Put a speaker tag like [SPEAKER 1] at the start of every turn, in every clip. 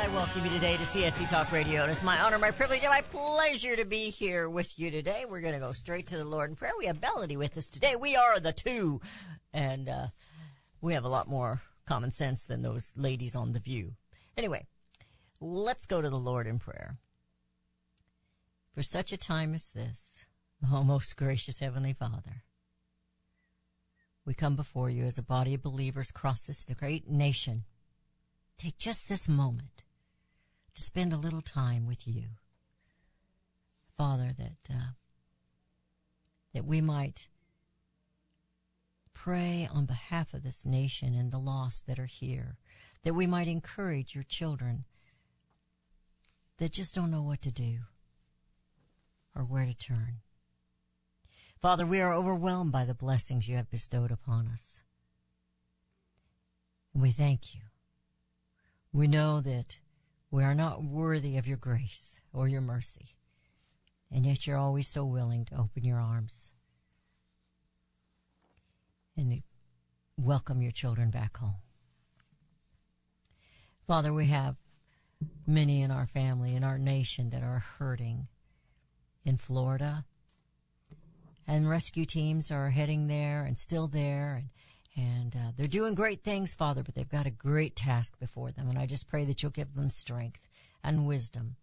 [SPEAKER 1] I welcome you today to CSC Talk Radio. It is my honor, my privilege, and my pleasure to be here with you today. We're going to go straight to the Lord in prayer. We have Melody with us today. We are the two, and uh, we have a lot more common sense than those ladies on The View. Anyway, let's go to the Lord in prayer. For such a time as this, oh most gracious Heavenly Father, we come before you as a body of believers across this great nation take just this moment to spend a little time with you. Father, that, uh, that we might pray on behalf of this nation and the lost that are here, that we might encourage your children that just don't know what to do or where to turn. Father, we are overwhelmed by the blessings you have bestowed upon us. We thank you. We know that we are not worthy of your grace or your mercy, and yet you're always so willing to open your arms and welcome your children back home. Father, we have many in our family, in our nation that are hurting in Florida, and rescue teams are heading there and still there. And and uh, they're doing great things, Father, but they've got a great task before them. And I just pray that you'll give them strength and wisdom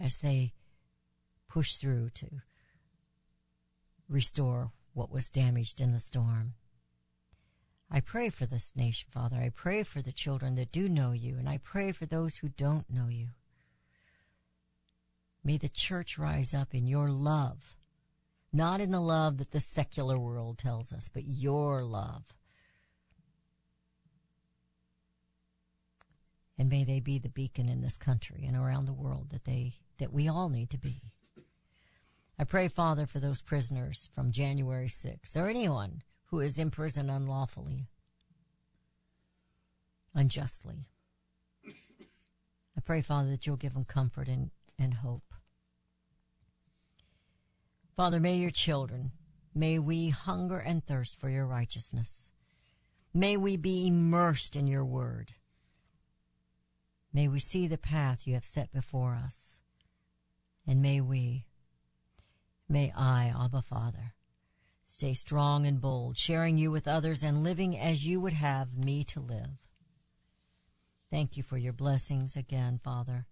[SPEAKER 1] as they push through to restore what was damaged in the storm. I pray for this nation, Father. I pray for the children that do know you, and I pray for those who don't know you. May the church rise up in your love, not in the love that the secular world tells us, but your love. And may they be the beacon in this country and around the world that they that we all need to be. I pray, Father, for those prisoners from January 6th, or anyone who is in prison unlawfully, unjustly. I pray, Father, that you'll give them comfort and, and hope. Father, may your children, may we hunger and thirst for your righteousness. May we be immersed in your word. May we see the path you have set before us. And may we, may I, Abba Father, stay strong and bold, sharing you with others and living as you would have me to live. Thank you for your blessings again, Father.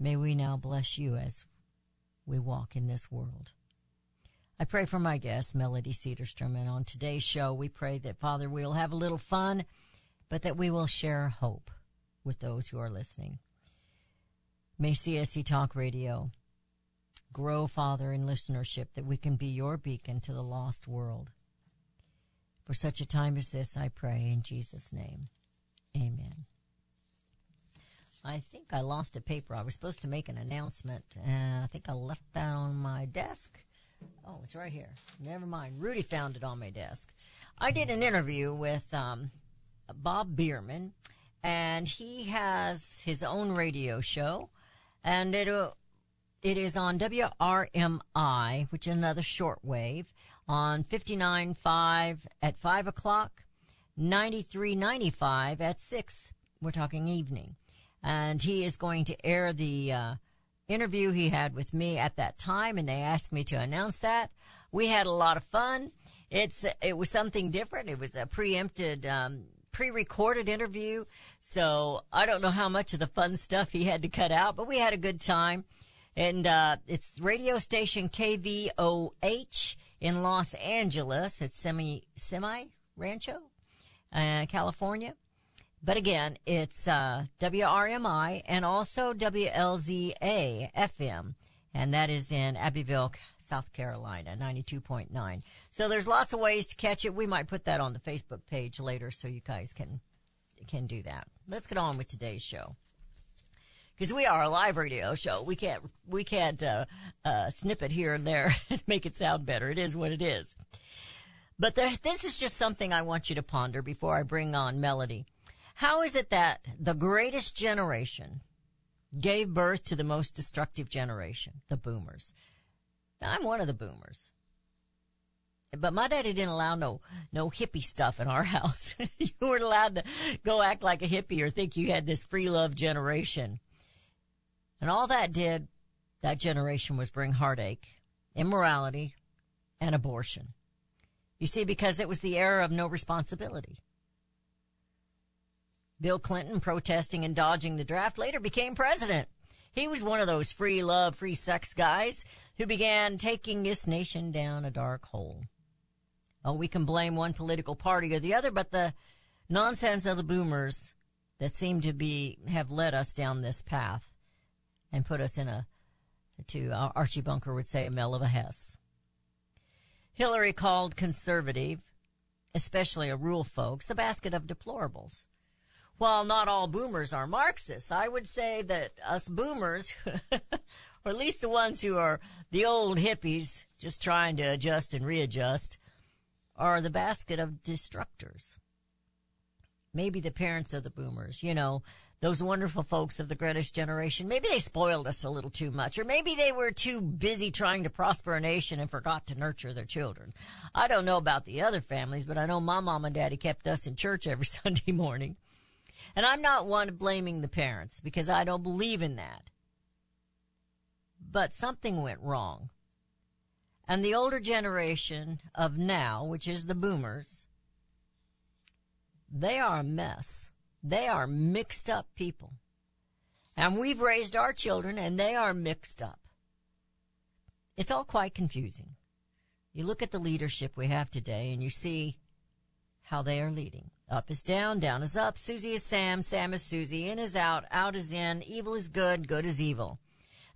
[SPEAKER 1] May we now bless you as we walk in this world. I pray for my guest, Melody Cederstrom, and on today's show, we pray that, Father, we'll have a little fun, but that we will share hope with those who are listening. May CSC Talk Radio grow, Father, in listenership that we can be your beacon to the lost world. For such a time as this, I pray in Jesus' name. Amen. I think I lost a paper. I was supposed to make an announcement, and I think I left that on my desk. Oh, it's right here. Never mind. Rudy found it on my desk. I did an interview with um, Bob Bierman, and he has his own radio show, and it uh, it is on WRMI, which is another shortwave, on 59.5 at 5 o'clock, 93.95 at 6. We're talking evening. And he is going to air the uh, interview he had with me at that time, and they asked me to announce that. We had a lot of fun. It's it was something different. It was a preempted um, pre-recorded interview. So I don't know how much of the fun stuff he had to cut out, but we had a good time. And, uh, it's radio station KVOH in Los Angeles. It's semi, semi rancho, uh, California. But again, it's, uh, WRMI and also WLZA FM. and that is in Abbeville, South Carolina, 92.9. So there's lots of ways to catch it. We might put that on the Facebook page later so you guys can can do that. Let's get on with today's show. Because we are a live radio show, we can't we can't uh, uh, snip it here and there and make it sound better. It is what it is. But this is just something I want you to ponder before I bring on Melody. How is it that the greatest generation gave birth to the most destructive generation, the boomers? Now, I'm one of the boomers. But my daddy didn't allow no, no hippie stuff in our house. you weren't allowed to go act like a hippie or think you had this free love generation. And all that did, that generation was bring heartache, immorality, and abortion. You see, because it was the era of no responsibility. Bill Clinton, protesting and dodging the draft, later became president. He was one of those free love, free sex guys who began taking this nation down a dark hole. Oh, we can blame one political party or the other, but the nonsense of the boomers that seem to be, have led us down this path and put us in a, to uh, Archie Bunker would say, a mel of a hess. Hillary called conservative, especially a rural folks, a basket of deplorables. While not all boomers are Marxists, I would say that us boomers, or at least the ones who are the old hippies just trying to adjust and readjust, are the basket of destructors. Maybe the parents of the boomers, you know, those wonderful folks of the greatest generation, maybe they spoiled us a little too much, or maybe they were too busy trying to prosper a nation and forgot to nurture their children. I don't know about the other families, but I know my mom and daddy kept us in church every Sunday morning. And I'm not one blaming the parents because I don't believe in that. But something went wrong. And the older generation of now, which is the boomers, they are a mess. They are mixed up people. And we've raised our children and they are mixed up. It's all quite confusing. You look at the leadership we have today and you see how they are leading. Up is down, down is up, Susie is Sam, Sam is Susie, in is out, out is in, evil is good, good is evil.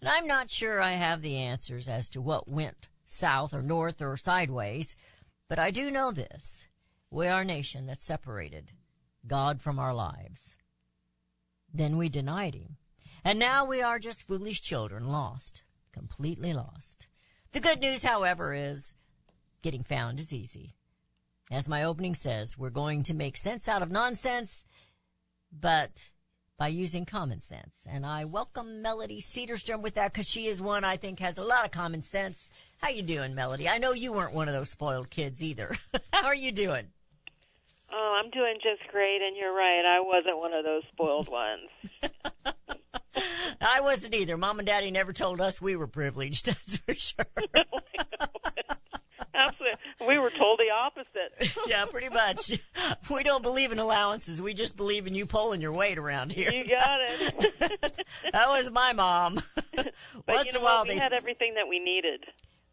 [SPEAKER 1] And I'm not sure I have the answers as to what went south or north or sideways, but I do know this. We are a nation that separated God from our lives. Then we denied him. And now we are just foolish children, lost, completely lost. The good news, however, is getting found is easy. As my opening says, we're going to make sense out of nonsense, but by using common sense. And I welcome Melody Cederstrom with that because she is one I think has a lot of common sense. How you doing, Melody? I know you weren't one of those spoiled kids either. How are you doing?
[SPEAKER 2] Oh, I'm doing just great, and you're right. I wasn't one of those spoiled ones.
[SPEAKER 1] I wasn't either. Mom and Daddy never told us we were privileged. That's for sure.
[SPEAKER 2] Absolutely. We were told the opposite.
[SPEAKER 1] yeah, pretty much. We don't believe in allowances. We just believe in you pulling your weight around here.
[SPEAKER 2] You got it.
[SPEAKER 1] that was my mom.
[SPEAKER 2] But
[SPEAKER 1] Once
[SPEAKER 2] you
[SPEAKER 1] in
[SPEAKER 2] know
[SPEAKER 1] a while
[SPEAKER 2] what? We
[SPEAKER 1] they
[SPEAKER 2] had everything that we needed.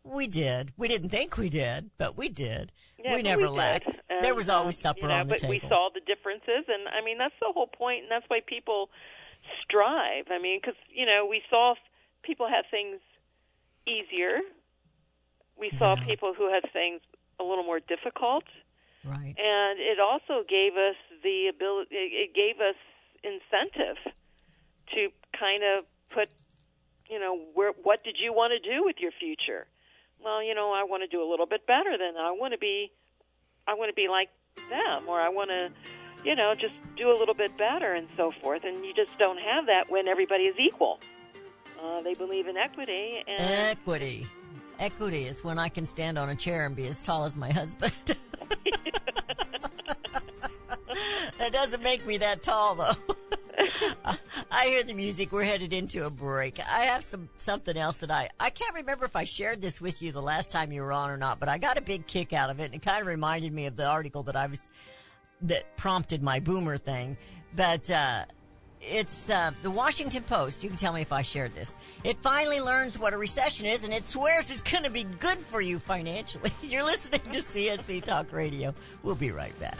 [SPEAKER 1] We did. We didn't think we did, but we did.
[SPEAKER 2] Yeah,
[SPEAKER 1] we never lacked.
[SPEAKER 2] And,
[SPEAKER 1] there was always
[SPEAKER 2] um,
[SPEAKER 1] supper
[SPEAKER 2] you know,
[SPEAKER 1] on the
[SPEAKER 2] but
[SPEAKER 1] table.
[SPEAKER 2] we saw the differences, and I mean that's the whole point, and that's why people strive. I mean, because you know we saw people have things easier. We saw
[SPEAKER 1] Yeah.
[SPEAKER 2] people who had things a little more difficult.
[SPEAKER 1] right.
[SPEAKER 2] and it also gave us the ability it gave us incentive to kind of put you know where what did you want to do with your future well you know i want to do a little bit better than i want to be i want to be like them or i want to you know just do a little bit better and so forth and you just don't have that when everybody is equal uh, they believe in equity and
[SPEAKER 1] Equity. Equity is when I can stand on a chair and be as tall as my husband. that doesn't make me that tall though. I hear the music. We're headed into a break. I have some something else that I I can't remember if I shared this with you the last time you were on or not, but I got a big kick out of it, and it kind of reminded me of the article that I was that prompted my boomer thing. But uh, it's uh, the Washington Post. You can tell me if I shared this. It finally learns what a recession is, and it swears it's going to be good for you financially. You're listening to CSC Talk Radio. We'll be right back.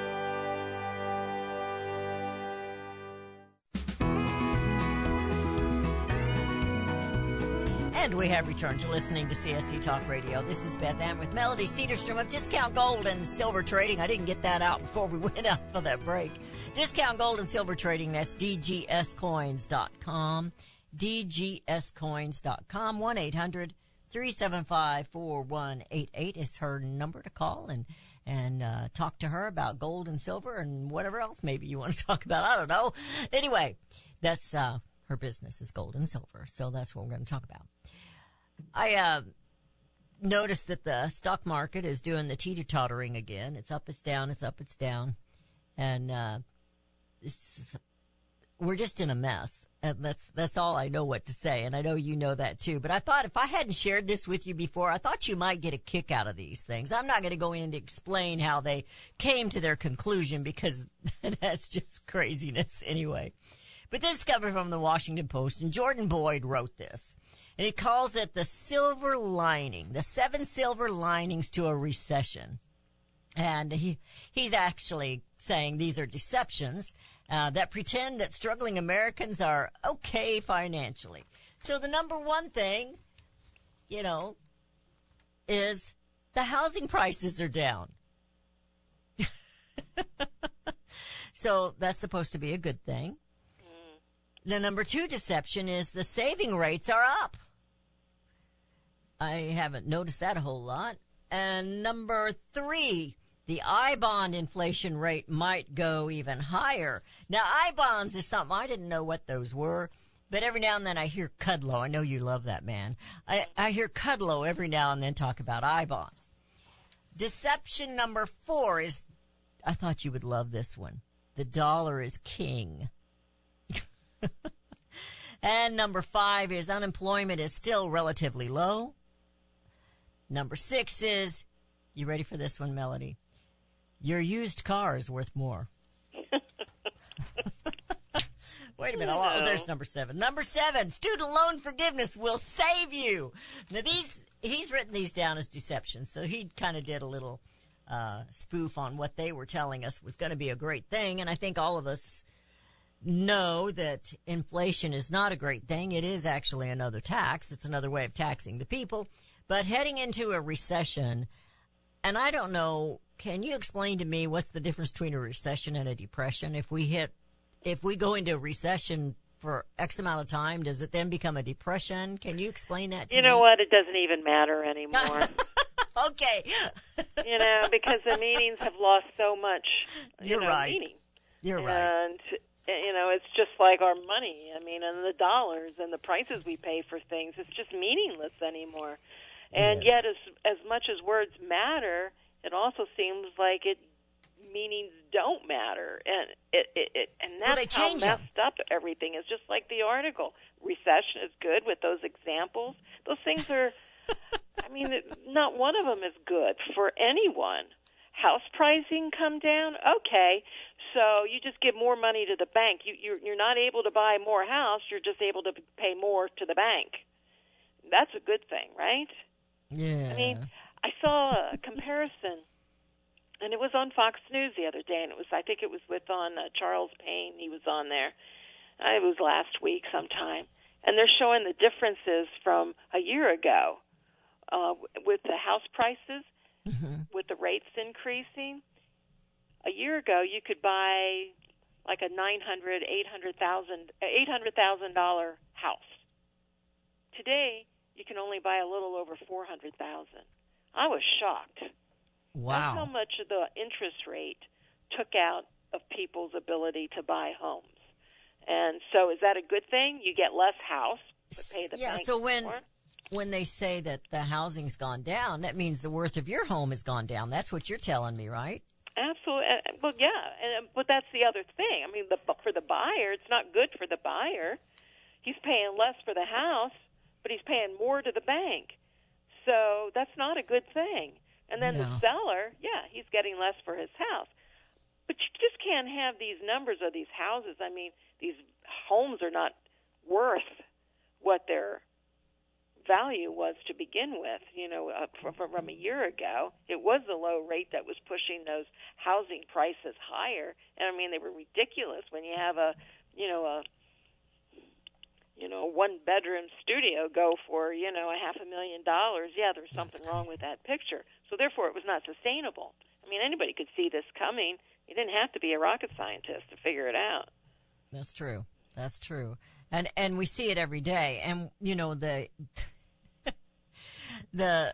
[SPEAKER 1] And we have returned to listening to CSC Talk Radio. This is Beth Ann with Melody Cederstrom of Discount Gold and Silver Trading. I didn't get that out before we went out for that break. Discount Gold and Silver Trading, that's dgscoins.com. dgscoins.com. 1 800 375 4188 is her number to call and and uh, talk to her about gold and silver and whatever else maybe you want to talk about. I don't know. Anyway, that's uh, her business is gold and silver, so that's what we're going to talk about. I uh, noticed that the stock market is doing the teeter tottering again. It's up, it's down, it's up, it's down, and uh, it's, we're just in a mess. And that's that's all I know what to say, and I know you know that too. But I thought if I hadn't shared this with you before, I thought you might get a kick out of these things. I'm not going to go in to explain how they came to their conclusion because that's just craziness anyway. But this is coming from the Washington Post, and Jordan Boyd wrote this. And he calls it the silver lining, the seven silver linings to a recession. And he, he's actually saying these are deceptions uh, that pretend that struggling Americans are okay financially. So the number one thing, you know, is the housing prices are down. so that's supposed to be a good thing. The number two deception is the saving rates are up. I haven't noticed that a whole lot. And number three, the I bond inflation rate might go even higher. Now, I bonds is something I didn't know what those were, but every now and then I hear Kudlow. I know you love that man. I, I hear Kudlow every now and then talk about I bonds. Deception number four is, I thought you would love this one. The dollar is king. And number five is unemployment is still relatively low. Number six is, you ready for this one, Melody? Your used car is worth more. Wait a minute. Oh, there's number seven. Number seven, student loan forgiveness will save you. Now these, he's written these down as deceptions. so he kind of did a little uh, spoof on what they were telling us was going to be a great thing, and I think all of us know that inflation is not a great thing. It is actually another tax. It's another way of taxing the people. But heading into a recession, and I don't know, can you explain to me what's the difference between a recession and a depression? If we hit, if we go into a recession for X amount of time, does it then become a depression? Can you explain that to
[SPEAKER 2] You
[SPEAKER 1] me?
[SPEAKER 2] know what? It doesn't even matter anymore.
[SPEAKER 1] okay.
[SPEAKER 2] you know, because the meanings have lost so much. You
[SPEAKER 1] You're
[SPEAKER 2] know,
[SPEAKER 1] right.
[SPEAKER 2] Meaning.
[SPEAKER 1] You're right.
[SPEAKER 2] And you know, it's just like our money. I mean, and the dollars and the prices we pay for things. It's just meaningless anymore. And
[SPEAKER 1] Yes.
[SPEAKER 2] yet, as as much as words matter, it also seems like it meanings don't matter, and it, it, it and that's
[SPEAKER 1] they
[SPEAKER 2] how messed up everything is. Just like the article, recession is good with those examples. Those things are. I mean, not one of them is good for anyone. House pricing come down, okay. So you just give more money to the bank. You you're, you're not able to buy more house. You're just able to pay more to the bank. That's a good thing, right?
[SPEAKER 1] yeah.
[SPEAKER 2] I mean, I saw a comparison, and it was on Fox News the other day, and it was I think it was with on uh, Charles Payne. He was on there. Uh, it was last week sometime, and they're showing the differences from a year ago uh, with the house prices, with the rates increasing. A year ago, you could buy like a nine hundred, eight hundred thousand, eight hundred thousand dollar house. Today, you can only buy a little over four hundred thousand. I was shocked. That's how much of the interest rate took out of people's ability to buy homes. And so, is that a good thing? You get less house, but pay the
[SPEAKER 1] yeah. So when
[SPEAKER 2] more.
[SPEAKER 1] when they say that the housing's gone down, that means the worth of your home has gone down. That's what you're telling me, right?
[SPEAKER 2] Absolutely. Well, yeah, and, but that's the other thing. I mean, the, for the buyer, it's not good for the buyer. He's paying less for the house, but he's paying more to the bank. So that's not a good thing. And then
[SPEAKER 1] Yeah.
[SPEAKER 2] the seller, yeah, he's getting less for his house. But you just can't have these numbers of these houses. I mean, these homes are not worth what their value was to begin with. You know, uh, from, from a year ago, it was the low rate that was pushing those housing prices higher. And I mean, they were ridiculous when you have a, you know, a you know, a one bedroom studio go for, you know, a half a million dollars. Yeah, there's something wrong with that picture. So therefore it was not sustainable. I mean, anybody could see this coming. You didn't have to be a rocket scientist to figure it out.
[SPEAKER 1] That's true. That's true. And and we see it every day. And you know the the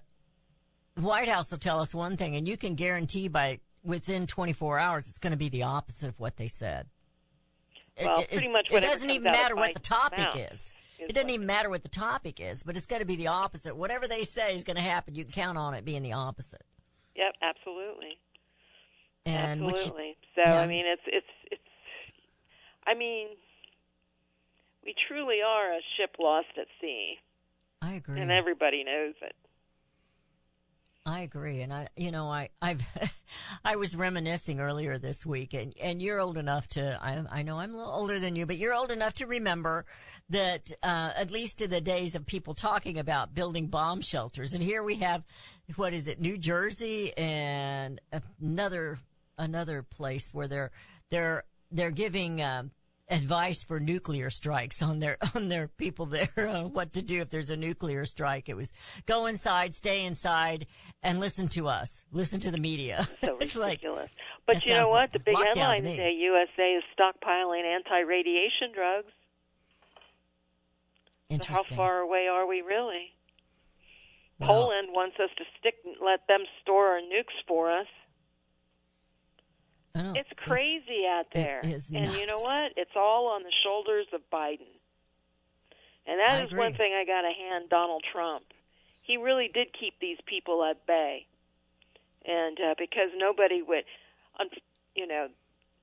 [SPEAKER 1] White House will tell us one thing, and you can guarantee by within 24 hours it's going to be the opposite of what they said. It-
[SPEAKER 2] Well,
[SPEAKER 1] it,
[SPEAKER 2] pretty much
[SPEAKER 1] It doesn't even matter what the topic
[SPEAKER 2] mouth
[SPEAKER 1] is. It doesn't even matter what the topic is, but it's going to be the opposite. Whatever they say is going to happen. You can count on it being the opposite.
[SPEAKER 2] Yep, absolutely.
[SPEAKER 1] And which
[SPEAKER 2] absolutely. so
[SPEAKER 1] yeah.
[SPEAKER 2] I mean, it's it's it's. I mean, we truly are a ship lost at sea,
[SPEAKER 1] I agree.
[SPEAKER 2] and everybody knows it.
[SPEAKER 1] I agree, and I, you know, I, I've, I was reminiscing earlier this week, and and you're old enough to, I, I know I'm a little older than you, but you're old enough to remember that uh, at least in the days of people talking about building bomb shelters, and here we have, what is it, New Jersey, and another another place where they're they're they're giving. Um, advice for nuclear strikes on their on their people there uh, what to do if there's a nuclear strike it was go inside stay inside and listen to us listen to the media
[SPEAKER 2] So
[SPEAKER 1] it's like
[SPEAKER 2] ridiculous. but you know what?
[SPEAKER 1] like
[SPEAKER 2] The big headline today: USA is stockpiling anti-radiation drugs. So how far away are we really? Poland wants us to stick, let them store our nukes for us. It's
[SPEAKER 1] It-
[SPEAKER 2] crazy out there. and you know what? It's all on the shoulders of Biden. And that
[SPEAKER 1] I
[SPEAKER 2] is one thing I got to hand Donald Trump. He really did keep these people at bay. And uh, because nobody would, un- you know,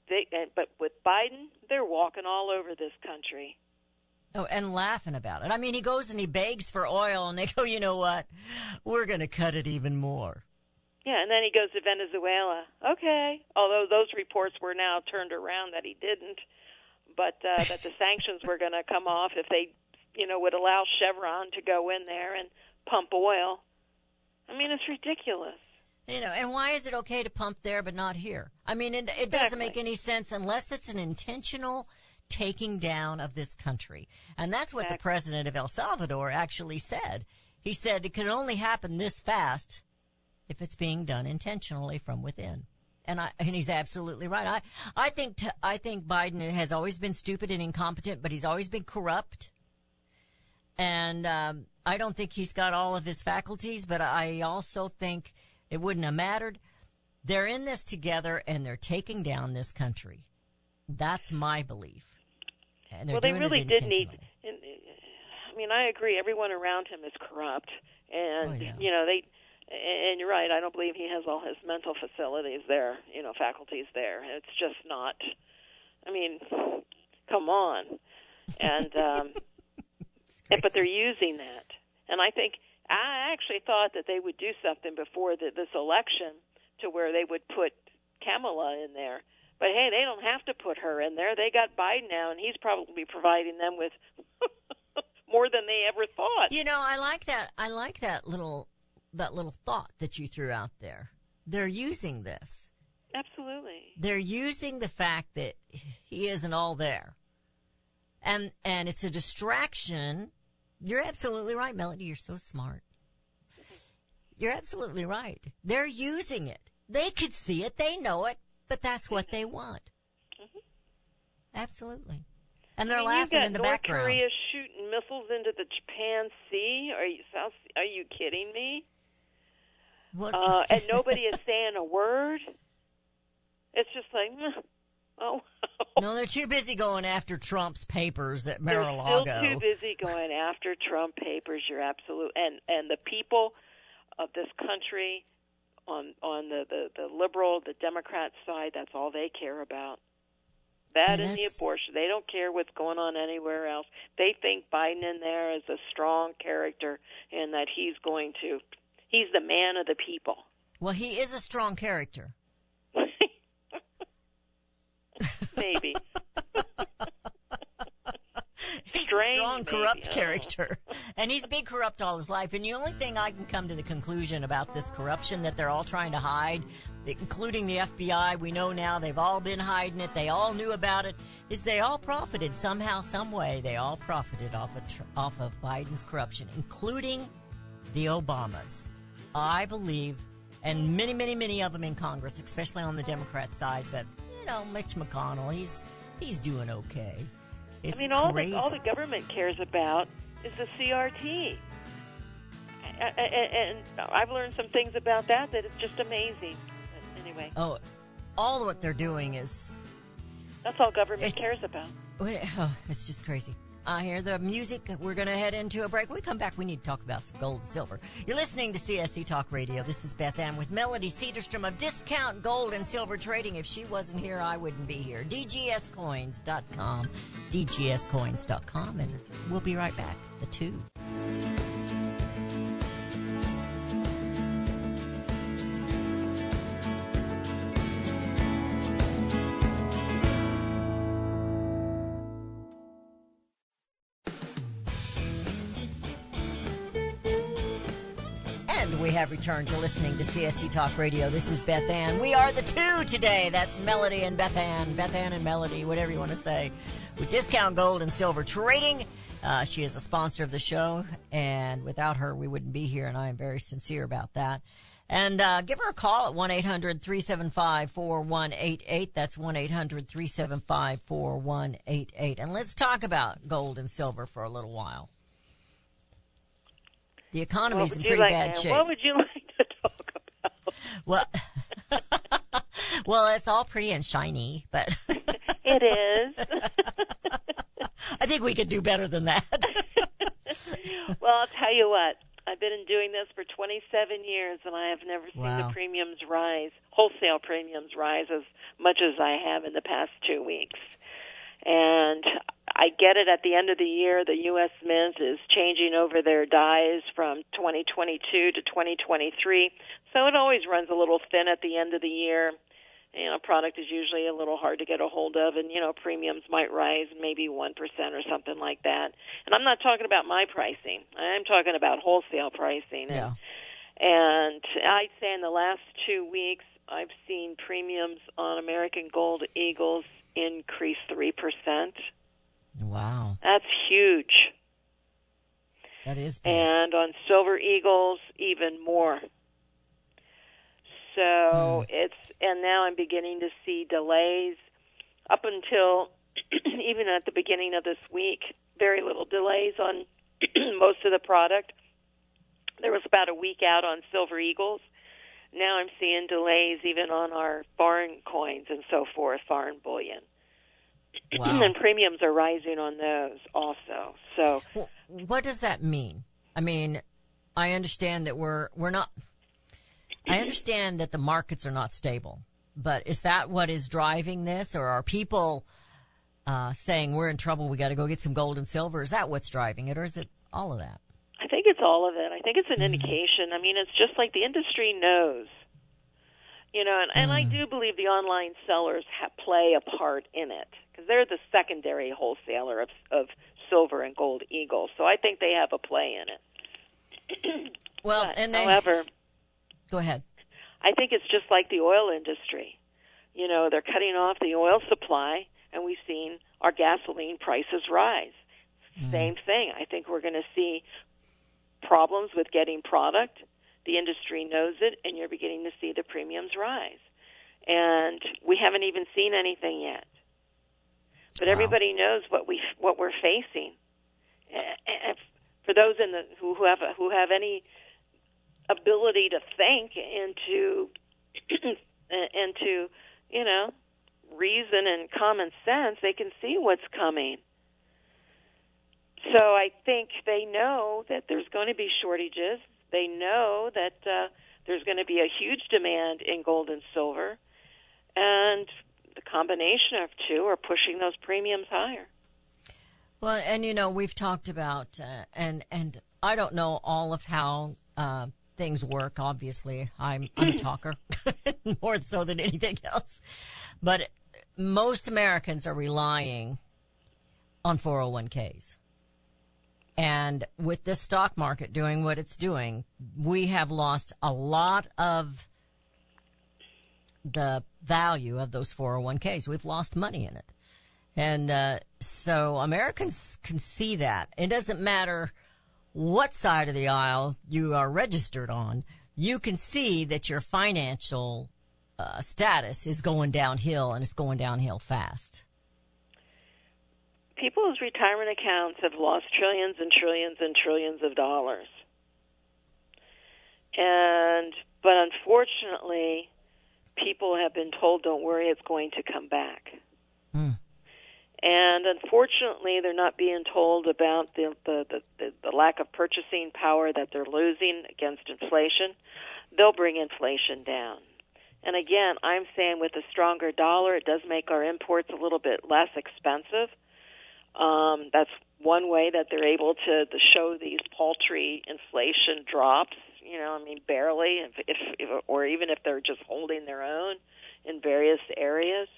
[SPEAKER 2] they, and, but with Biden, they're walking all over this country.
[SPEAKER 1] Oh, and laughing about it. I mean, he goes and he begs for oil, and they go, you know what? We're going to cut it even more.
[SPEAKER 2] Yeah, and then he goes to Venezuela. Okay, although those reports were now turned around that he didn't, but uh, that the sanctions were going to come off if they, you know, would allow Chevron to go in there and pump oil. I mean, it's ridiculous.
[SPEAKER 1] You know, and why is it okay to pump there but not here? I mean, it, it doesn't make any sense unless it's an intentional taking down of this country. And that's what the president of El Salvador actually said. He said it can only happen this fast if it's being done intentionally from within. And I, and he's absolutely right. I, I think, t- I think Biden has always been stupid and incompetent, but he's always been corrupt. And, um, I don't think he's got all of his faculties, but I also think it wouldn't have mattered. They're in this together and they're taking down this country. That's my belief. And they're
[SPEAKER 2] well, they really did need. I mean, I agree. Everyone around him is corrupt, and
[SPEAKER 1] Oh, yeah.
[SPEAKER 2] you know they. And you're right. I don't believe he has all his mental facilities there. You know, faculties there. It's just not. I mean, come on. And um, but they're using that, and I think I actually thought that they would do something before the, this election to where they would put Kamala in there. But hey, they don't have to put her in there. They got Biden now, and he's probably providing them with more than they ever thought.
[SPEAKER 1] You know, I like that. I like that little that little thought that you threw out there. They're using this.
[SPEAKER 2] Absolutely.
[SPEAKER 1] They're using the fact that he isn't all there. And and it's a distraction. You're absolutely right, Melody. You're so smart. You're absolutely right. They're using it. They could see it. They know it. But that's what they want. Absolutely. And they're
[SPEAKER 2] Mm-hmm. I mean,
[SPEAKER 1] laughing in the
[SPEAKER 2] North
[SPEAKER 1] background.
[SPEAKER 2] Korea shooting missiles into the Japan Sea. Are you South? Are you kidding me? Uh, and nobody is saying a word. It's just like, oh,
[SPEAKER 1] no, they're too busy going after Trump's papers at
[SPEAKER 2] they're
[SPEAKER 1] Mar-a-Lago.
[SPEAKER 2] still too busy going after Trump papers. You're absolute, and and the people of this country on on the the, the liberal, the Democrat side. That's all they care about. That
[SPEAKER 1] And
[SPEAKER 2] and the abortion. They don't care what's going on anywhere else. They think Biden in there is a strong character and that he's going to. He's the man of the people.
[SPEAKER 1] Well, he is a strong character.
[SPEAKER 2] Maybe.
[SPEAKER 1] He's
[SPEAKER 2] Strange,
[SPEAKER 1] a strong,
[SPEAKER 2] maybe.
[SPEAKER 1] corrupt
[SPEAKER 2] know.
[SPEAKER 1] character. And he's been corrupt all his life. And the only thing I can come to the conclusion about this corruption that they're all trying to hide, including the FBI, we know now they've all been hiding it, they all knew about it, is they all profited somehow, some way. They all profited off of, off of Biden's corruption, including the Obamas. I believe, and many, many, many of them in Congress, especially on the Democrat side, but, you know, Mitch McConnell, he's, he's doing okay. It's
[SPEAKER 2] I mean, all
[SPEAKER 1] crazy.
[SPEAKER 2] the all the government cares about is the CRT. And I've learned some things about that that it's just amazing. But anyway,
[SPEAKER 1] Oh, all what they're doing is,
[SPEAKER 2] that's all government cares about.
[SPEAKER 1] oh, it's just crazy. I hear the music. We're going to head into a break. When we come back, we need to talk about some gold and silver. You're listening to CSC Talk Radio. This is Beth Ann with Melody Cederstrom of Discount Gold and Silver Trading. If she wasn't here, I wouldn't be here. DGScoins.com. DGScoins.com. And we'll be right back. The two. Have returned to listening to CSC Talk Radio. This is Beth Ann. We are the two today. That's Melody and Beth Ann. Beth Ann and Melody, whatever you want to say. With Discount Gold and Silver Trading. Uh, she is a sponsor of the show, and without her, we wouldn't be here, and I am very sincere about that. And uh, give her a call at 1 800 375 4188. That's 1 800 375 4188. And let's talk about gold and silver for a little while. The economy's in pretty
[SPEAKER 2] like?
[SPEAKER 1] bad
[SPEAKER 2] now?
[SPEAKER 1] shape.
[SPEAKER 2] What would you like to talk about?
[SPEAKER 1] Well, well, it's all pretty and shiny, but
[SPEAKER 2] It is.
[SPEAKER 1] I think we could do better than that.
[SPEAKER 2] well, I'll tell you what. I've been doing this for 27 years, and I have never seen
[SPEAKER 1] Wow.
[SPEAKER 2] the premiums rise, wholesale premiums rise as much as I have in the past two weeks. And I get it at the end of the year, the U.S. Mint is changing over their dies from 2022 to 2023. So it always runs a little thin at the end of the year. You know, product is usually a little hard to get a hold of, and you know, premiums might rise maybe one percent or something like that. And I'm not talking about my pricing; I'm talking about wholesale pricing.
[SPEAKER 1] Yeah.
[SPEAKER 2] and I'd say in the last two weeks, I've seen premiums on American Gold Eagles increase three percent.
[SPEAKER 1] Wow.
[SPEAKER 2] That's huge.
[SPEAKER 1] That is big.
[SPEAKER 2] And on Silver Eagles, even more. So hmm. it's, and now I'm beginning to see delays up until even at the beginning of this week, very little delays on most of the product. There was about a week out on Silver Eagles. Now I'm seeing delays even on our foreign coins and so forth, foreign bullion.
[SPEAKER 1] Wow.
[SPEAKER 2] and premiums are rising on those also. So
[SPEAKER 1] Well, what does that mean? I mean, I understand that we're we're not. I understand that the markets are not stable, but is that what is driving this, or are people uh, saying we're in trouble? We got to go get some gold and silver. Is that what's driving it, or is it all of that?
[SPEAKER 2] Think it's all of it. I think it's an hmm. indication. I mean, it's just like the industry knows. You know, and, and I hmm. do believe the online sellers ha- play a part in it because they're the secondary wholesaler of, of silver and gold eagles. So I think they have a play in it.
[SPEAKER 1] Well,
[SPEAKER 2] But,
[SPEAKER 1] and they,
[SPEAKER 2] however,
[SPEAKER 1] go ahead.
[SPEAKER 2] I think it's just like the oil industry. You know, they're cutting off the oil supply, and we've seen our gasoline prices rise. Hmm. Same thing. I think we're going to see problems with getting product. The industry knows it, and you're beginning to see the premiums rise. And we haven't even seen anything yet. But
[SPEAKER 1] Wow.
[SPEAKER 2] everybody knows what we what we're facing. And For those in the who who have who have any ability to think and to and to you know reason and common sense, they can see what's coming. So I think they know that there's going to be shortages. They know that uh, there's going to be a huge demand in gold and silver, and the combination of two are pushing those premiums higher.
[SPEAKER 1] Well, and you know, we've talked about, uh, and and I don't know all of how uh, things work. Obviously, I'm I'm a talker more so than anything else. But most Americans are relying on 401ks. And with this stock market doing what it's doing, we have lost a lot of the value of those 401ks. We've lost money in it. And uh, so Americans can see that. It doesn't matter what side of the aisle you are registered on, you can see that your financial uh, status is going downhill and it's going downhill fast.
[SPEAKER 2] People's retirement accounts have lost trillions and trillions and trillions of dollars. And but unfortunately, people have been told, "Don't worry, it's going to come back." Hmm. And unfortunately, they're not being told about the, the, the, the, the lack of purchasing power that they're losing against inflation. They'll bring inflation down. And again, I'm saying with a stronger dollar, it does make our imports a little bit less expensive. Um, that's one way that they're able to, to show these paltry inflation drops. You know, I mean, barely, if, if, if or even if they're just holding their own in various areas.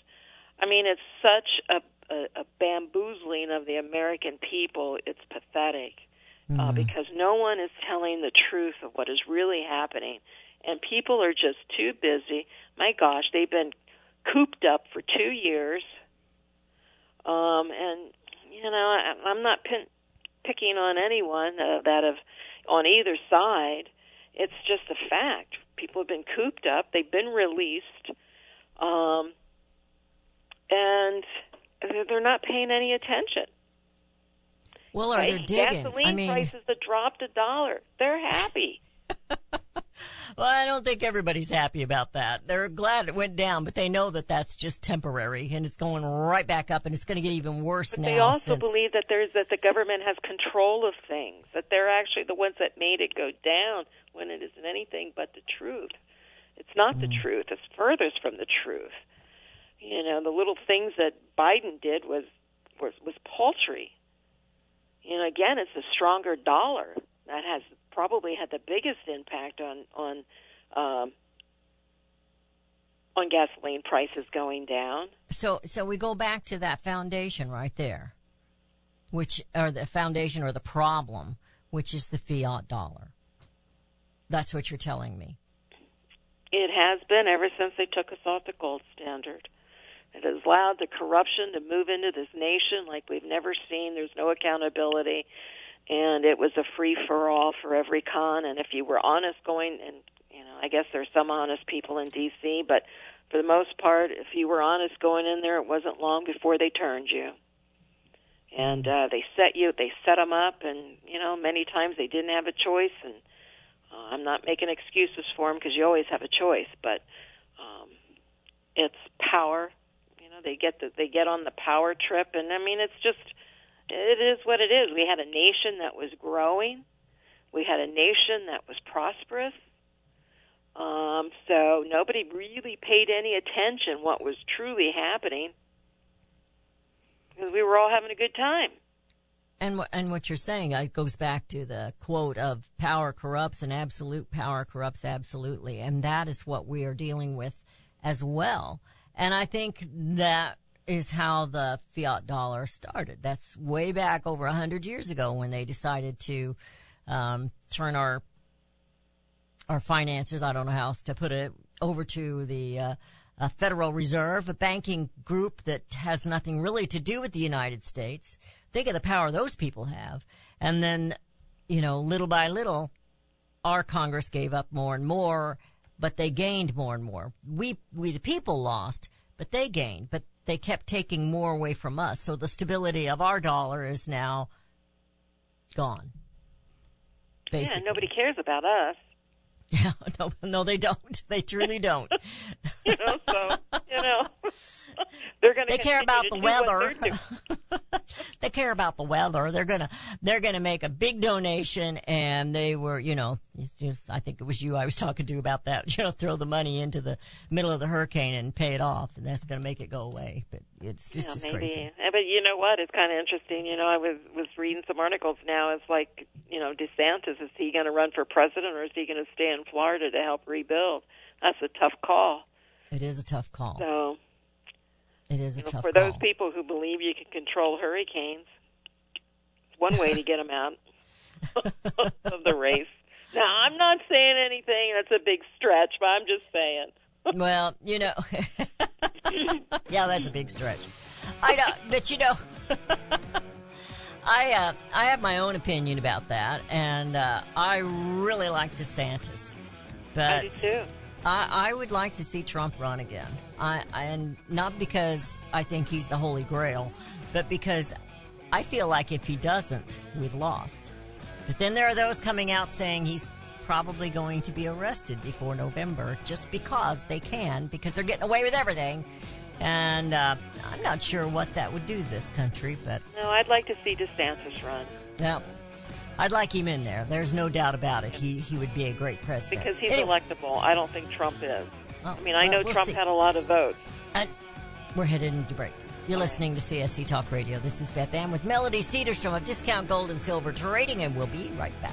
[SPEAKER 2] I mean, it's such a, a, a bamboozling of the American people. It's pathetic uh, because no one is telling the truth of what is really happening, and people are just too busy. My gosh, they've been cooped up for two years, um, and you know, I, I'm not pin, picking on anyone uh, that have on either side. It's just a fact. People have been cooped up. They've been released. Um, and they're- not paying any attention.
[SPEAKER 1] Well, are
[SPEAKER 2] Right?
[SPEAKER 1] they're digging.
[SPEAKER 2] Gasoline
[SPEAKER 1] I mean,
[SPEAKER 2] prices that dropped a dollar. They're happy.
[SPEAKER 1] Well, I don't think everybody's happy about that. They're glad it went down, but they know that that's just temporary and it's going right back up and it's going to get even worse
[SPEAKER 2] But
[SPEAKER 1] now.
[SPEAKER 2] they also
[SPEAKER 1] since-
[SPEAKER 2] believe that there's that the government has control of things. That they're actually the ones that made it go down when it isn't anything but the truth. It's not
[SPEAKER 1] Mm.
[SPEAKER 2] the truth. It's furthest from the truth. You know, the little things that Biden did was was was paltry. You know, again, it's the stronger dollar that has probably had the biggest impact on on um, on gasoline prices going down.
[SPEAKER 1] So, so we go back to that foundation right there, which, or the foundation or the problem, which is the fiat dollar. That's what you're telling me.
[SPEAKER 2] It has been ever since they took us off the gold standard. It has allowed the corruption to move into this nation like we've never seen. There's no accountability. And it was a free for all for every con. And if you were honest going, and, you know, I guess there's some honest people in D.C., but for the most part, if you were honest going in there, it wasn't long before they turned you. And uh, they set you, they set them up, and, you know, many times they didn't have a choice. And uh, I'm not making excuses for them because you always have a choice, but um, it's power. You know, they get the, they get on the power trip, and I mean, it's just it is what it is. We had a nation that was growing. We had a nation that was prosperous. Um, so nobody really paid any attention what was truly happening because we were all having a good time.
[SPEAKER 1] And what and what you're saying uh, goes back to the quote of power corrupts and absolute power corrupts absolutely, and that is what we are dealing with as well. And I think that is how the fiat dollar started. That's way back over a hundred years ago when they decided to um, turn our our finances. I don't know how else to put it over to the uh, uh, Federal Reserve, a banking group that has nothing really to do with the United States. Think of the power those people have. And then, you know, little by little, our Congress gave up more and more, but they gained more and more. We, we the people lost, but they gained, but they kept taking more away from us. So the stability of our dollar is now gone. Basically.
[SPEAKER 2] Yeah, nobody cares about us.
[SPEAKER 1] Yeah, no, no, they don't. They truly don't.
[SPEAKER 2] You know, so you know, they're going to.
[SPEAKER 1] They care about the weather. They care about the weather. They're gonna they're gonna make a big donation, and they were, you know, it's just, I think it was you I was talking to about that. You know, throw the money into the middle of the hurricane and pay it off, and that's gonna make it go away. But it's just
[SPEAKER 2] yeah,
[SPEAKER 1] just
[SPEAKER 2] maybe.
[SPEAKER 1] crazy.
[SPEAKER 2] Uh, But you know what? It's kind of interesting. You know, I was was reading some articles now. It's like, you know, DeSantis is he going to run for president or is he going to stay in Florida to help rebuild? That's a tough call.
[SPEAKER 1] It is a tough call.
[SPEAKER 2] So,
[SPEAKER 1] It is a
[SPEAKER 2] you know,
[SPEAKER 1] tough
[SPEAKER 2] for
[SPEAKER 1] call.
[SPEAKER 2] those people who believe you can control hurricanes, it's one way to get them out of the race. Now, I'm not saying anything. That's a big stretch, but I'm just saying.
[SPEAKER 1] Well, you know, yeah, that's a big stretch. I know, but you know, I uh, I have my own opinion about that, and uh, I really like DeSantis,
[SPEAKER 2] I do
[SPEAKER 1] but
[SPEAKER 2] too.
[SPEAKER 1] I, I would like to see Trump run again. I and not because I think he's the holy grail, but because I feel like if he doesn't, we've lost. But then there are those coming out saying he's probably going to be arrested before November just because they can, because they're getting away with everything. And uh, I'm not sure what that would do to this country, but
[SPEAKER 2] No, I'd like to see DeSantis run
[SPEAKER 1] no, I'd like him in there. There's no doubt about it. He he would be a great president
[SPEAKER 2] because he's
[SPEAKER 1] Anyway,
[SPEAKER 2] electable. I don't think Trump is.
[SPEAKER 1] oh,
[SPEAKER 2] I mean, I
[SPEAKER 1] well,
[SPEAKER 2] know
[SPEAKER 1] we'll
[SPEAKER 2] Trump
[SPEAKER 1] see.
[SPEAKER 2] had a lot of votes.
[SPEAKER 1] And we're headed into break. You're listening to CSC Talk Radio. This is Beth Ann with Melody Cederstrom of Discount Gold and Silver Trading, and we'll be right back.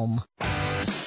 [SPEAKER 1] home.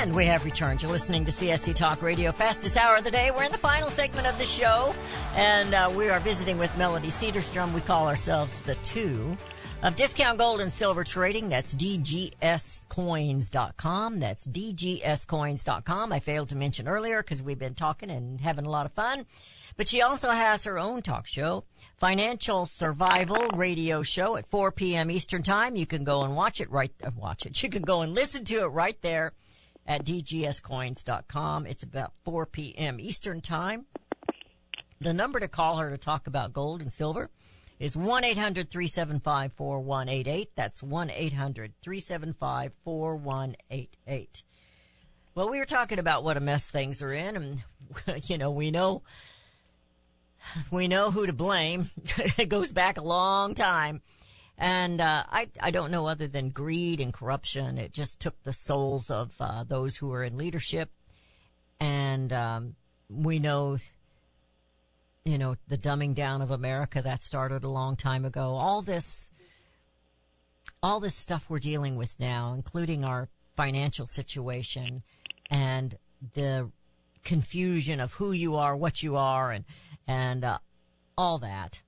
[SPEAKER 1] And we have returned. You're listening to CSC Talk Radio, fastest hour of the day. We're in the final segment of the show, and uh, we are visiting with Melody Cederstrom. We call ourselves the two of Discount Gold and Silver Trading. That's dgscoins.com. That's dgscoins.com. I failed to mention earlier because we've been talking and having a lot of fun. But she also has her own talk show, Financial Survival Radio Show at 4 p.m. Eastern Time. You can go and watch it right, uh, watch it. You can go and listen to it right there at dgscoins.com. It's about 4 p.m. Eastern Time. The number to call her to talk about gold and silver is 1-800-375-4188. That's 1-800-375-4188. Well, we were talking about what a mess things are in and, you know, we know, we know who to blame. it goes back a long time. And uh, I I don't know other than greed and corruption. It just took the souls of uh, those who were in leadership, and um, we know, you know, the dumbing down of America that started a long time ago. All this, all this stuff we're dealing with now, including our financial situation and the confusion of who you are, what you are, and and uh, all that.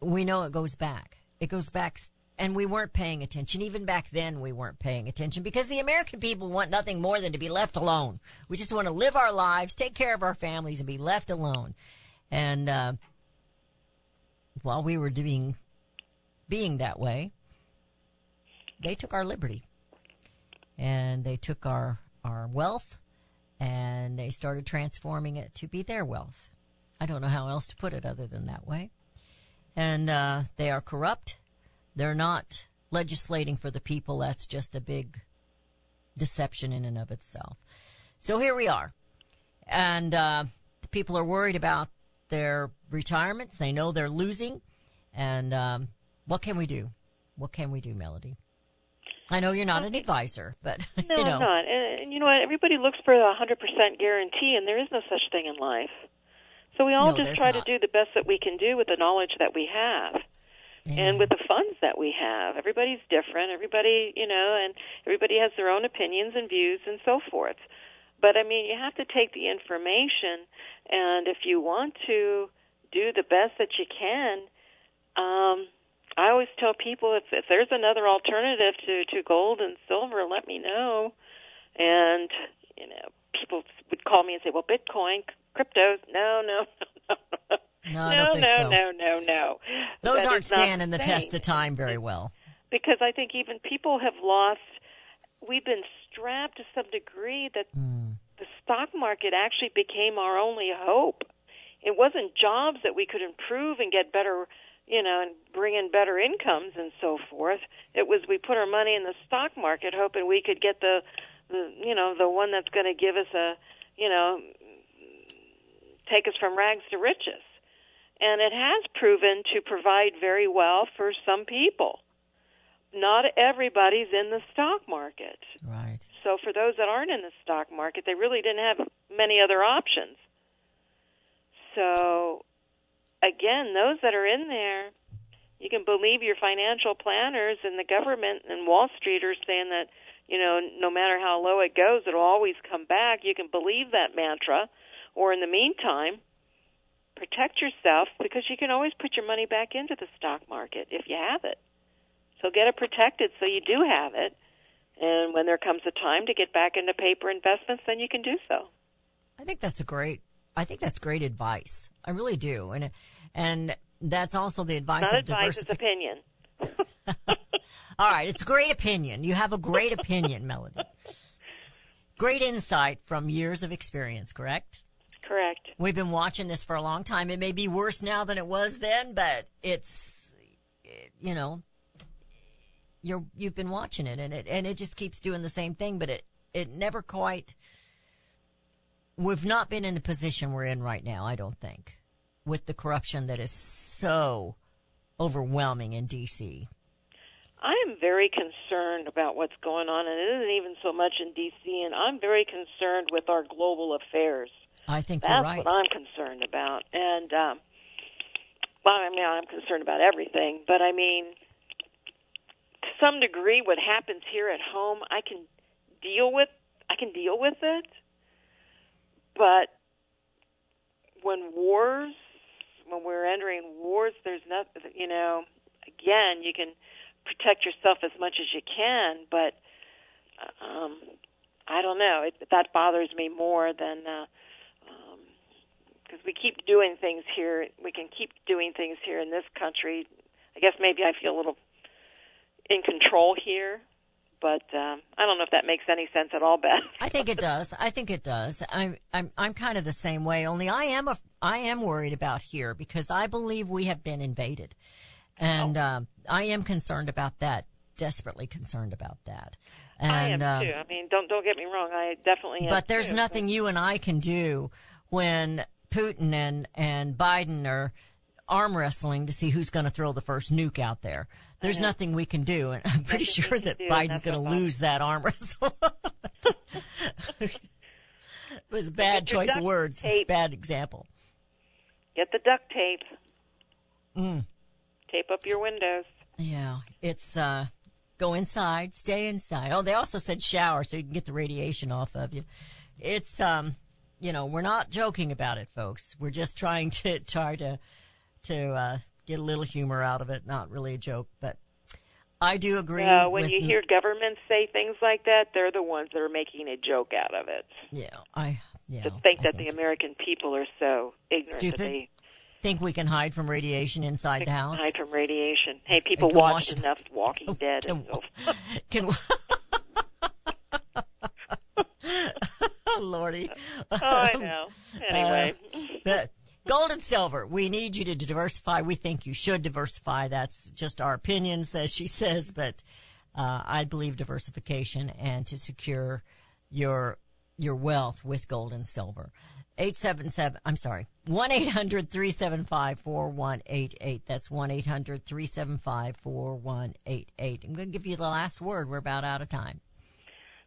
[SPEAKER 1] We know it goes back. It goes back, and we weren't paying attention. Even back then, we weren't paying attention because the American people want nothing more than to be left alone. We just want to live our lives, take care of our families, and be left alone. And uh, while we were doing, being that way, they took our liberty, and they took our our wealth, and they started transforming it to be their wealth. I don't know how else to put it other than that way and uh, they are corrupt. they're not legislating for the people. That's just a big deception in and of itself. So here we are. And uh, the people are worried about their retirements. They know they're losing. And um, what can we do? What can we do, Melody? I know you're not an advisor, but
[SPEAKER 2] No,
[SPEAKER 1] you know,
[SPEAKER 2] I'm not. And, and you know what? Everybody looks for a 100% guarantee, and there is no such thing in life. So we all
[SPEAKER 1] No,
[SPEAKER 2] just try
[SPEAKER 1] not.
[SPEAKER 2] to do the best that we can do with the knowledge that we have. and with the funds that we have. Everybody's different. Everybody, you know, and everybody has their own opinions and views and so forth. But I mean, you have to take the information, and if you want to do the best that you can, um, I always tell people if, if there's another alternative to to gold and silver, let me know. And you know, people would call me and say, "Well, Bitcoin, cryptos, no, no, no, no."
[SPEAKER 1] No, I
[SPEAKER 2] no, no,
[SPEAKER 1] so.
[SPEAKER 2] no, no, no.
[SPEAKER 1] those
[SPEAKER 2] That
[SPEAKER 1] aren't standing the test of time very well.
[SPEAKER 2] Because I think even people have lost. We've been strapped to some degree that
[SPEAKER 1] Hmm.
[SPEAKER 2] the stock market actually became our only hope. It wasn't jobs that we could improve and get better, you know, and bring in better incomes and so forth. It was we put our money in the stock market hoping we could get the, the you know, the one that's going to give us a, you know, take us from rags to riches. And it has proven to provide very well for some people. Not everybody's in the stock market.
[SPEAKER 1] Right.
[SPEAKER 2] So for those that aren't in the stock market, they really didn't have many other options. So again, those that are in there, you can believe your financial planners and the government and Wall Street are saying that, you know, no matter how low it goes, it'll always come back. You can believe that mantra. Or in the meantime, protect yourself because you can always put your money back into the stock market if you have it. So get it protected so you do have it. And when there comes a time to get back into paper investments, then you can do so.
[SPEAKER 1] I think that's a great. I think that's great advice. I really do, and and that's also the advice
[SPEAKER 2] Not
[SPEAKER 1] of
[SPEAKER 2] advice, it's opinion.
[SPEAKER 1] All right, it's a great opinion. You have a great opinion, Melody. Great insight from years of experience. Correct.
[SPEAKER 2] Correct.
[SPEAKER 1] We've been watching this for a long time. It may be worse now than it was then, but it's, you know, you're you've been watching it, and it and it just keeps doing the same thing, but it it never quite. We've not been in the position we're in right now. I don't think, with the corruption that is so overwhelming in D.C.
[SPEAKER 2] I am very concerned about what's going on, and it isn't even so much in D.C., and I'm very concerned with our global affairs.
[SPEAKER 1] I think
[SPEAKER 2] That's
[SPEAKER 1] you're right.
[SPEAKER 2] what I'm concerned about. And, um, well, I mean, I'm concerned about everything, but I mean, to some degree, what happens here at home, I can deal with. I can deal with it, but when wars, when we're entering wars, there's nothing. You know, again, you can protect yourself as much as you can, but um, I don't know. It, that bothers me more than. Uh, because we keep doing things here. We can keep doing things here in this country. I guess maybe I feel a little in control here, but um, I don't know if that makes any sense at all, Beth.
[SPEAKER 1] I think it does. I think it does. I'm I'm I'm kind of the same way. Only I am a I am worried about here because I believe we have been invaded, and
[SPEAKER 2] Oh.
[SPEAKER 1] um, I am concerned about that. Desperately concerned about that. And,
[SPEAKER 2] I am
[SPEAKER 1] um,
[SPEAKER 2] too. I mean, don't don't get me wrong. I definitely am.
[SPEAKER 1] but there's
[SPEAKER 2] too.
[SPEAKER 1] nothing you and I can do when Putin and and Biden are arm wrestling to see who's going to throw the first nuke out there. There's nothing we can do, and I'm pretty
[SPEAKER 2] Nothing
[SPEAKER 1] sure that
[SPEAKER 2] do,
[SPEAKER 1] Biden's going to lose that arm wrestle. it was a bad choice of words.
[SPEAKER 2] tape.
[SPEAKER 1] Bad example.
[SPEAKER 2] Get the duct tape.
[SPEAKER 1] Mm.
[SPEAKER 2] Tape up your windows.
[SPEAKER 1] Yeah, it's uh, go inside, stay inside. Oh, they also said shower so you can get the radiation off of you. It's um, you know, we're not joking about it, folks. We're just trying to try to to uh, get a little humor out of it. Not really a joke, but I do agree.
[SPEAKER 2] Uh, when you hear governments say things like that, they're the ones that are making a joke out of it.
[SPEAKER 1] yeah, I yeah,
[SPEAKER 2] to think
[SPEAKER 1] I
[SPEAKER 2] that the American people are so ignorant
[SPEAKER 1] Stupid.
[SPEAKER 2] that they
[SPEAKER 1] think we can hide from radiation inside the house.
[SPEAKER 2] hide from radiation. Hey, people
[SPEAKER 1] can
[SPEAKER 2] watch
[SPEAKER 1] wash
[SPEAKER 2] enough Walking Dead and so.
[SPEAKER 1] Can oh, Lordy.
[SPEAKER 2] Oh, I know. Anyway,
[SPEAKER 1] Uh, the, Gold and silver. We need you to diversify. We think you should diversify. That's just our opinions, as she says, but uh, I believe diversification and to secure your your wealth with gold and silver. 877, I'm sorry, 1-800-375-4188. That's 1-800-375-4188. I'm going to give you the last word. We're about out of time.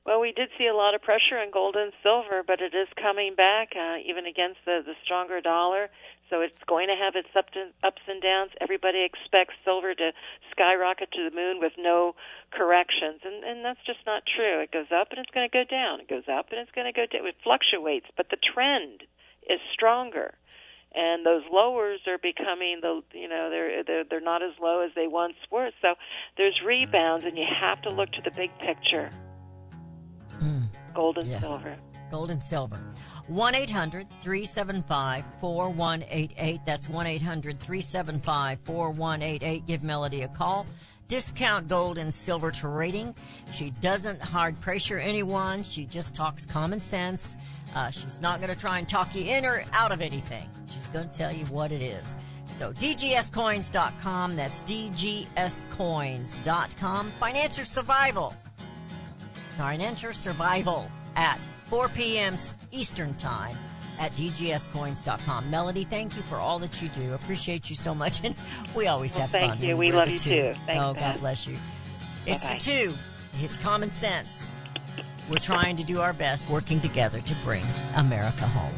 [SPEAKER 2] Well, we did see a lot of pressure on gold and silver, but it is coming back, uh, even against the, the stronger dollar. So it's going to have its ups and downs. Everybody expects silver to skyrocket to the moon with no corrections, and, and that's just not true. It goes up and it's going to go down. It goes up and it's going to go down. It fluctuates, but the trend is stronger. And those lowers are becoming the you know they're they're they're not as low as they once were. So there's rebounds, and you have to look to the big picture. Gold and
[SPEAKER 1] Yeah.
[SPEAKER 2] silver.
[SPEAKER 1] Gold and silver. 1 800 375 4188. That's 1 800 375 4188. Give Melody a call. Discount gold and silver trading. She doesn't hard pressure anyone. She just talks common sense. Uh, she's not going to try and talk you in or out of anything. She's going to tell you what it is. So dgscoins.com. That's dgscoins.com. Financial survival. Financial survival at 4 p.m. Eastern Time at dgscoins.com. Melody, thank you for all that you do. Appreciate you so much. And we always
[SPEAKER 2] Well,
[SPEAKER 1] have
[SPEAKER 2] thank
[SPEAKER 1] fun.
[SPEAKER 2] you. We love you
[SPEAKER 1] two.
[SPEAKER 2] too. Thanks,
[SPEAKER 1] oh, God bless you. It's
[SPEAKER 2] Bye-bye.
[SPEAKER 1] the two. It's common sense. We're trying to do our best working together to bring America home.